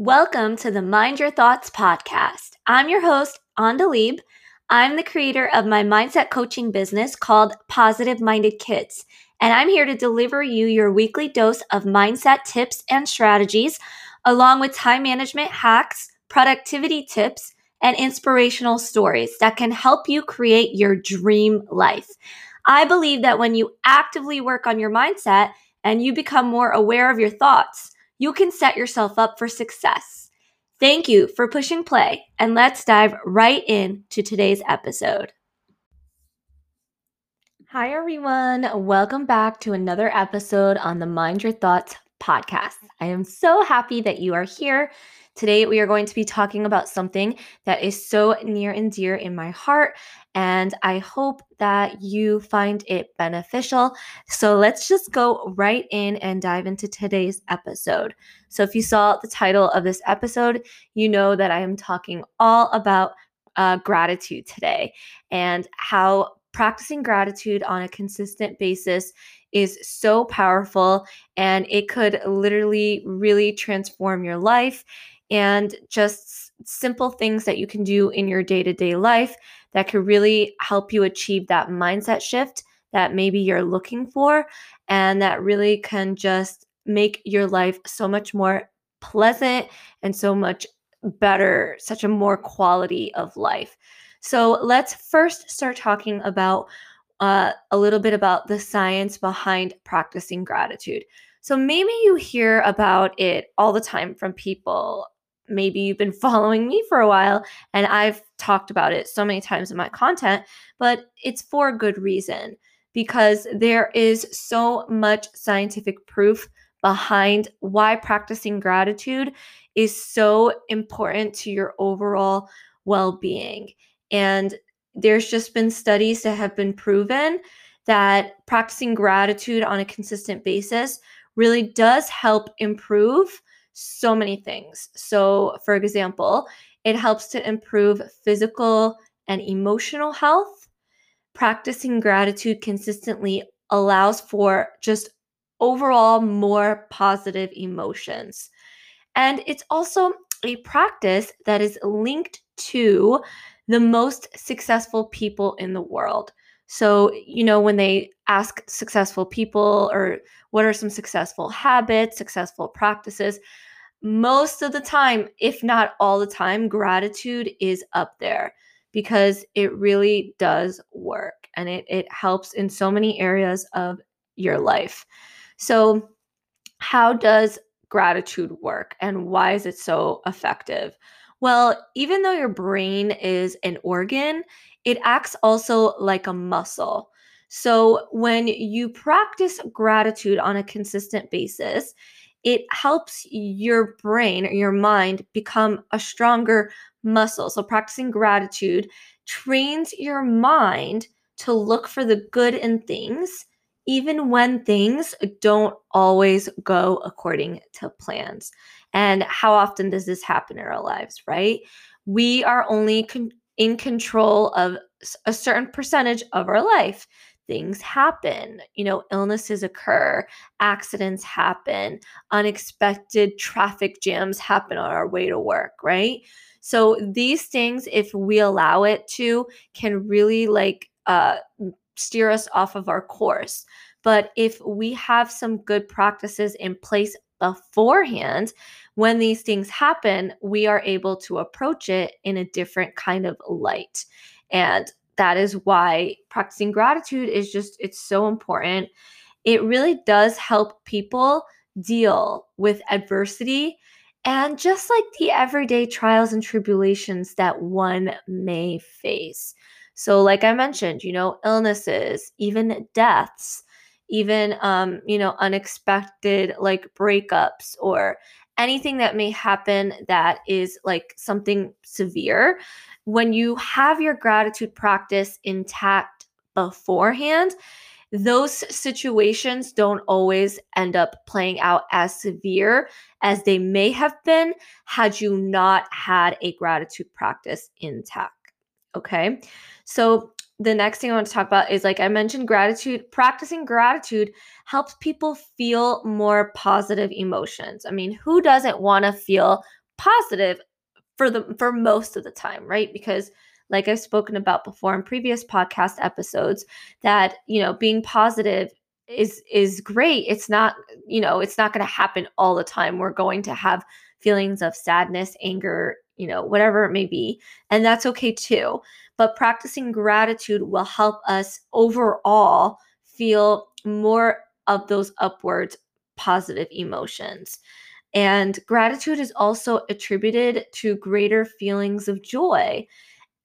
Welcome to the Mind Your Thoughts podcast. I'm your host, Andalib. I'm the creator of my mindset coaching business called Positive Minded Kids, and I'm here to deliver you your weekly dose of mindset tips and strategies, along with time management hacks, productivity tips, and inspirational stories that can help you create your dream life. I believe that when you actively work on your mindset and you become more aware of your thoughts, you can set yourself up for success. Thank you for pushing play, and let's dive right into today's episode. Hi, everyone. Welcome back to another episode on the Mind Your Thoughts podcast. I am so happy that you are here. Today, we are going to be talking about something that is so near and dear in my heart, and I hope that you find it beneficial. So, let's just go right in and dive into today's episode. So, if you saw the title of this episode, you know that I am talking all about uh, gratitude today and how practicing gratitude on a consistent basis is so powerful and it could literally really transform your life and just simple things that you can do in your day to day life that could really help you achieve that mindset shift that maybe you're looking for and that really can just make your life so much more pleasant and so much better, such a more quality of life. So let's first start talking about uh, a little bit about the science behind practicing gratitude. So maybe you hear about it all the time from people maybe you've been following me for a while and I've talked about it so many times in my content, but it's for a good reason because there is so much scientific proof behind why practicing gratitude is so important to your overall well being. And there's just been studies that have been proven that practicing gratitude on a consistent basis really does help improve so many things. So, for example, it helps to improve physical and emotional health. Practicing gratitude consistently allows for just overall more positive emotions. And it's also a practice that is linked to the most successful people in the world. So, you know, when they ask successful people or what are some successful habits, successful practices, most of the time, if not all the time, gratitude is up there because it really does work and it, it helps in so many areas of your life. So, how does gratitude work and why is it so effective? Well, even though your brain is an organ, it acts also like a muscle. So, when you practice gratitude on a consistent basis, it helps your brain or your mind become a stronger muscle. So, practicing gratitude trains your mind to look for the good in things, even when things don't always go according to plans. And how often does this happen in our lives, right? We are only con- in control of a certain percentage of our life things happen. You know, illnesses occur, accidents happen, unexpected traffic jams happen on our way to work, right? So these things, if we allow it to, can really like uh, steer us off of our course. But if we have some good practices in place beforehand, when these things happen, we are able to approach it in a different kind of light. And that is why practicing gratitude is just it's so important it really does help people deal with adversity and just like the everyday trials and tribulations that one may face so like i mentioned you know illnesses even deaths even um you know unexpected like breakups or anything that may happen that is like something severe when you have your gratitude practice intact beforehand, those situations don't always end up playing out as severe as they may have been had you not had a gratitude practice intact. Okay. So, the next thing I want to talk about is like I mentioned, gratitude, practicing gratitude helps people feel more positive emotions. I mean, who doesn't want to feel positive for the for most of the time, right? Because like I've spoken about before in previous podcast episodes that, you know, being positive is is great. It's not, you know, it's not going to happen all the time. We're going to have feelings of sadness, anger, you know, whatever it may be, and that's okay too. But practicing gratitude will help us overall feel more of those upwards positive emotions. And gratitude is also attributed to greater feelings of joy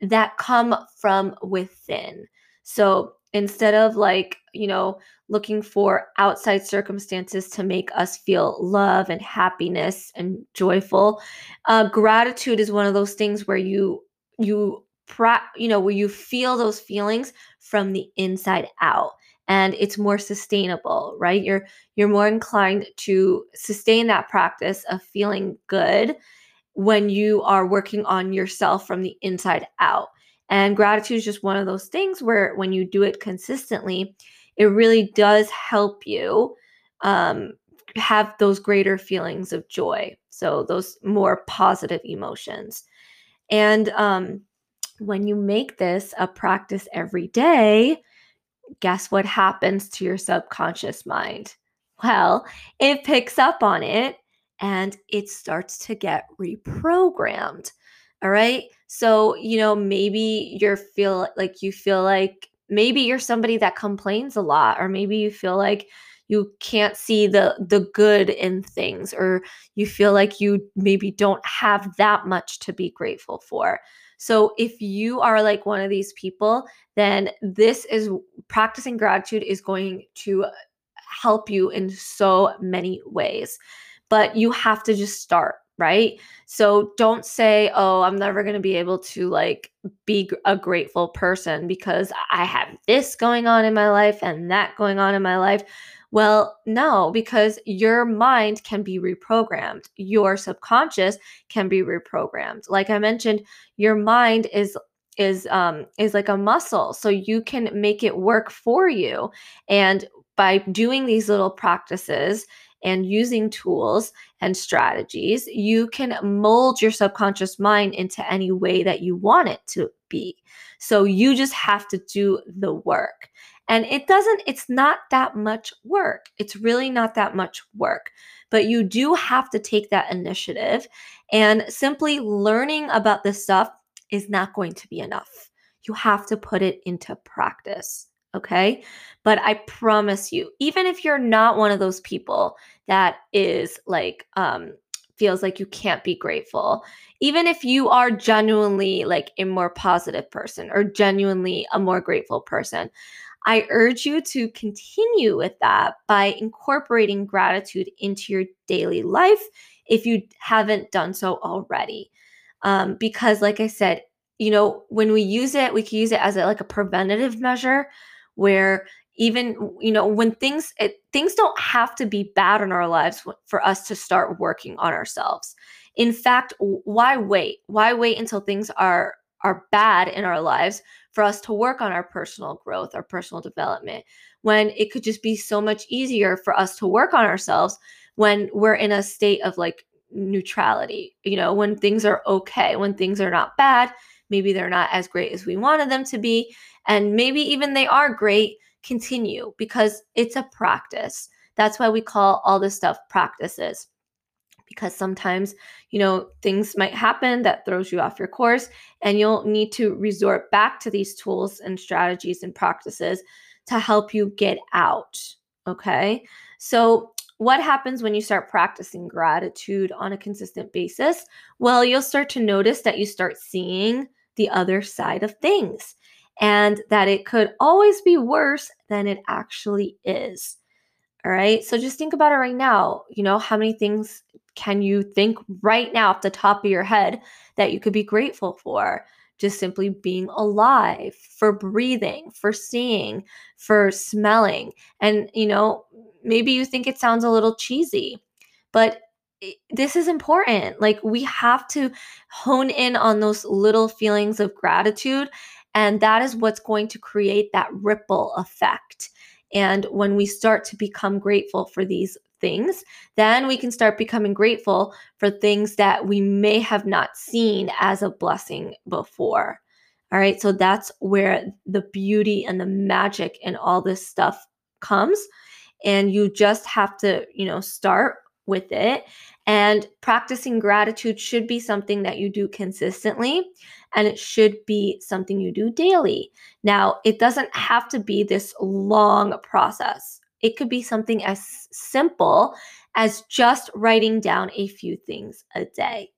that come from within. So instead of like, you know, looking for outside circumstances to make us feel love and happiness and joyful, uh, gratitude is one of those things where you, you, pra- you know, where you feel those feelings from the inside out and it's more sustainable right you're you're more inclined to sustain that practice of feeling good when you are working on yourself from the inside out. And gratitude is just one of those things where when you do it consistently, it really does help you um, have those greater feelings of joy. So, those more positive emotions. And um, when you make this a practice every day, guess what happens to your subconscious mind? Well, it picks up on it and it starts to get reprogrammed. All right. So, you know, maybe you're feel like you feel like maybe you're somebody that complains a lot or maybe you feel like you can't see the the good in things or you feel like you maybe don't have that much to be grateful for. So if you are like one of these people, then this is practicing gratitude is going to help you in so many ways but you have to just start right? So don't say oh i'm never going to be able to like be a grateful person because i have this going on in my life and that going on in my life. Well no because your mind can be reprogrammed. Your subconscious can be reprogrammed. Like i mentioned your mind is is um is like a muscle so you can make it work for you. And by doing these little practices and using tools and strategies, you can mold your subconscious mind into any way that you want it to be. So you just have to do the work. And it doesn't, it's not that much work. It's really not that much work. But you do have to take that initiative. And simply learning about this stuff is not going to be enough. You have to put it into practice. Okay. But I promise you, even if you're not one of those people that is like, um, feels like you can't be grateful, even if you are genuinely like a more positive person or genuinely a more grateful person, I urge you to continue with that by incorporating gratitude into your daily life if you haven't done so already. Um, because, like I said, you know, when we use it, we can use it as a, like a preventative measure where even you know when things it, things don't have to be bad in our lives for us to start working on ourselves. In fact why wait? Why wait until things are are bad in our lives for us to work on our personal growth our personal development when it could just be so much easier for us to work on ourselves when we're in a state of like neutrality you know when things are okay when things are not bad maybe they're not as great as we wanted them to be and maybe even they are great, continue because it's a practice. That's why we call all this stuff practices. Because sometimes, you know, things might happen that throws you off your course, and you'll need to resort back to these tools and strategies and practices to help you get out. Okay. So, what happens when you start practicing gratitude on a consistent basis? Well, you'll start to notice that you start seeing the other side of things and that it could always be worse than it actually is. All right. So just think about it right now. You know, how many things can you think right now off the top of your head that you could be grateful for? Just simply being alive, for breathing, for seeing, for smelling. And, you know, maybe you think it sounds a little cheesy, but this is important. Like, we have to hone in on those little feelings of gratitude and that is what's going to create that ripple effect. And when we start to become grateful for these things, then we can start becoming grateful for things that we may have not seen as a blessing before. All right. So that's where the beauty and the magic and all this stuff comes. And you just have to, you know, start with it. And practicing gratitude should be something that you do consistently and it should be something you do daily. Now, it doesn't have to be this long process, it could be something as simple as just writing down a few things a day.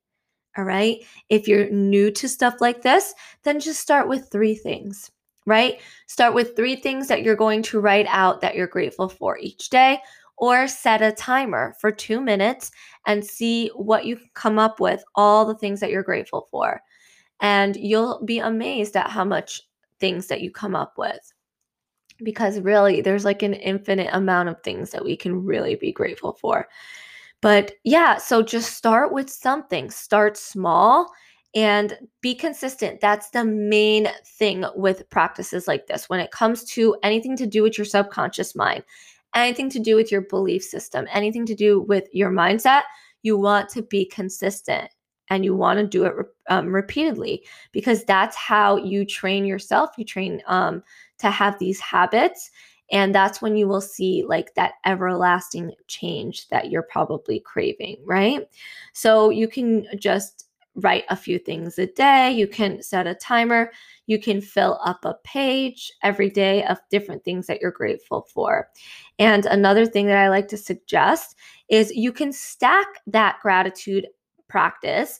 All right. If you're new to stuff like this, then just start with three things, right? Start with three things that you're going to write out that you're grateful for each day, or set a timer for two minutes and see what you come up with, all the things that you're grateful for. And you'll be amazed at how much things that you come up with. Because really, there's like an infinite amount of things that we can really be grateful for. But yeah, so just start with something, start small and be consistent. That's the main thing with practices like this. When it comes to anything to do with your subconscious mind, anything to do with your belief system, anything to do with your mindset, you want to be consistent and you want to do it um, repeatedly because that's how you train yourself. You train um, to have these habits and that's when you will see like that everlasting change that you're probably craving, right? So you can just write a few things a day. You can set a timer. You can fill up a page every day of different things that you're grateful for. And another thing that I like to suggest is you can stack that gratitude practice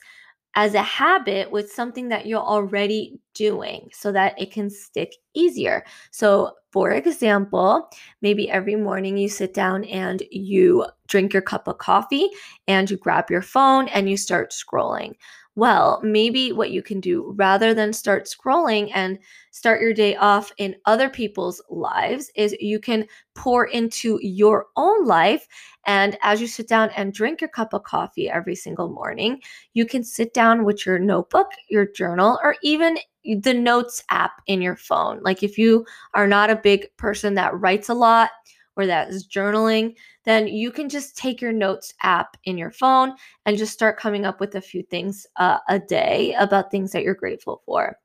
as a habit with something that you're already doing so that it can stick easier. So, for example, maybe every morning you sit down and you drink your cup of coffee and you grab your phone and you start scrolling. Well, maybe what you can do rather than start scrolling and start your day off in other people's lives is you can pour into your own life. And as you sit down and drink your cup of coffee every single morning, you can sit down with your notebook, your journal, or even the notes app in your phone. Like if you are not a big person that writes a lot, or that is journaling, then you can just take your notes app in your phone and just start coming up with a few things uh, a day about things that you're grateful for.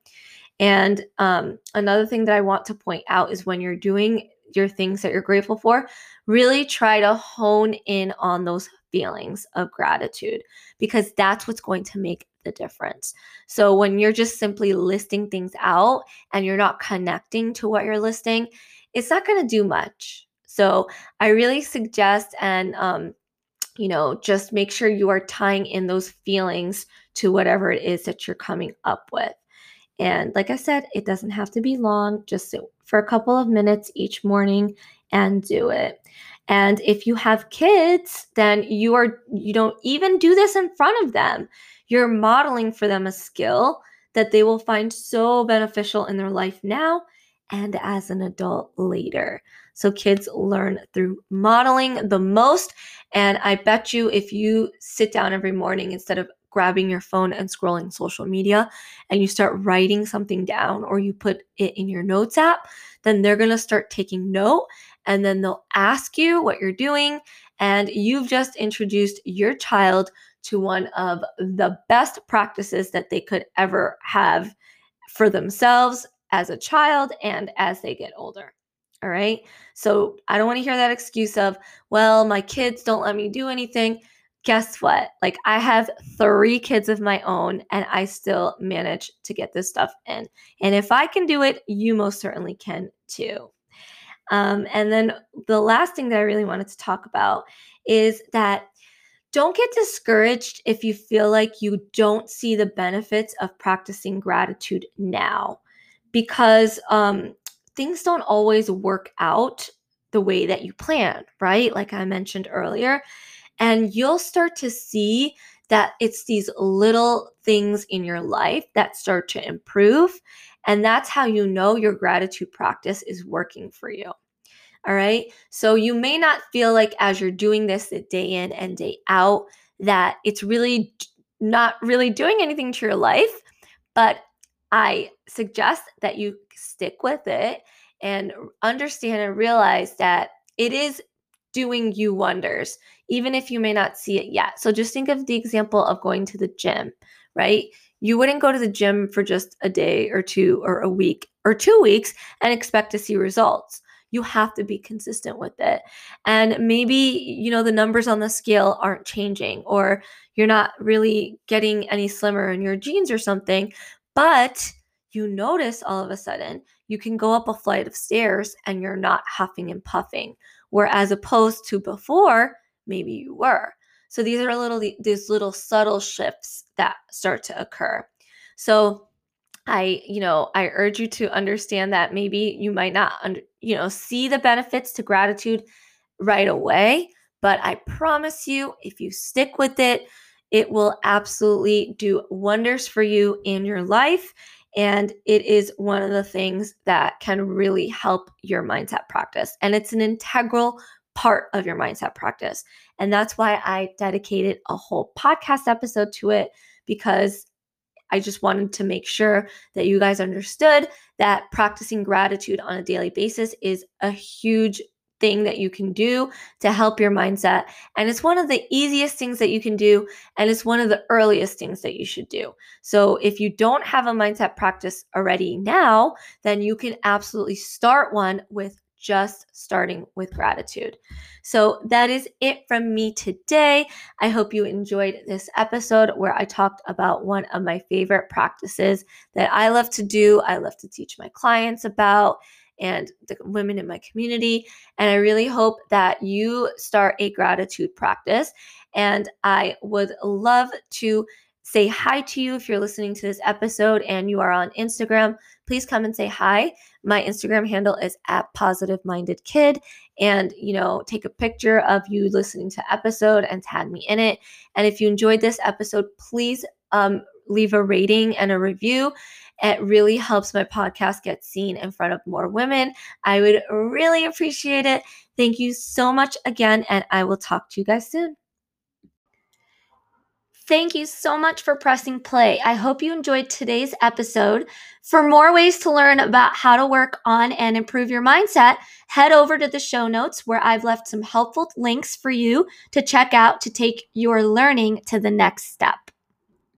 And um, another thing that I want to point out is when you're doing your things that you're grateful for, really try to hone in on those feelings of gratitude because that's what's going to make the difference. So when you're just simply listing things out and you're not connecting to what you're listing, it's not going to do much. So I really suggest and um, you know, just make sure you are tying in those feelings to whatever it is that you're coming up with. And like I said, it doesn't have to be long, just for a couple of minutes each morning and do it. And if you have kids, then you are you don't even do this in front of them. You're modeling for them a skill that they will find so beneficial in their life now and as an adult later. So kids learn through modeling the most. And I bet you if you sit down every morning instead of grabbing your phone and scrolling social media and you start writing something down or you put it in your notes app, then they're going to start taking note and then they'll ask you what you're doing. And you've just introduced your child to one of the best practices that they could ever have for themselves as a child and as they get older. All right. So I don't want to hear that excuse of, well, my kids don't let me do anything. Guess what? Like, I have three kids of my own and I still manage to get this stuff in. And if I can do it, you most certainly can too. Um, and then the last thing that I really wanted to talk about is that don't get discouraged if you feel like you don't see the benefits of practicing gratitude now because um, things don't always work out the way that you plan, right? Like I mentioned earlier. And you'll start to see that it's these little things in your life that start to improve. And that's how you know your gratitude practice is working for you. All right. So you may not feel like as you're doing this the day in and day out that it's really not really doing anything to your life, but I suggest that you stick with it and understand and realize that it is doing you wonders, even if you may not see it yet. So just think of the example of going to the gym, right? You wouldn't go to the gym for just a day or two or a week or two weeks and expect to see results. You have to be consistent with it. And maybe, you know, the numbers on the scale aren't changing or you're not really getting any slimmer in your jeans or something, but you notice all of a sudden you can go up a flight of stairs and you're not huffing and puffing. Whereas opposed to before, maybe you were. So these are little these little subtle shifts that start to occur. So I, you know, I urge you to understand that maybe you might not, under, you know, see the benefits to gratitude right away, but I promise you, if you stick with it, it will absolutely do wonders for you in your life. And it is one of the things that can really help your mindset practice. And it's an integral part of your mindset practice. And that's why I dedicated a whole podcast episode to it because I just wanted to make sure that you guys understood that practicing gratitude on a daily basis is a huge thing that you can do to help your mindset. And it's one of the easiest things that you can do. And it's one of the earliest things that you should do. So if you don't have a mindset practice already now, then you can absolutely start one with just starting with gratitude. So that is it from me today. I hope you enjoyed this episode where I talked about one of my favorite practices that I love to do, I love to teach my clients about. And the women in my community. And I really hope that you start a gratitude practice. And I would love to say hi to you if you're listening to this episode and you are on Instagram. Please come and say hi. My Instagram handle is at positive minded kid. And, you know, take a picture of you listening to episode and tag me in it. And if you enjoyed this episode, please um, leave a rating and a review. It really helps my podcast get seen in front of more women. I would really appreciate it. Thank you so much again, and I will talk to you guys soon. Thank you so much for pressing play. I hope you enjoyed today's episode. For more ways to learn about how to work on and improve your mindset, head over to the show notes where I've left some helpful links for you to check out to take your learning to the next step.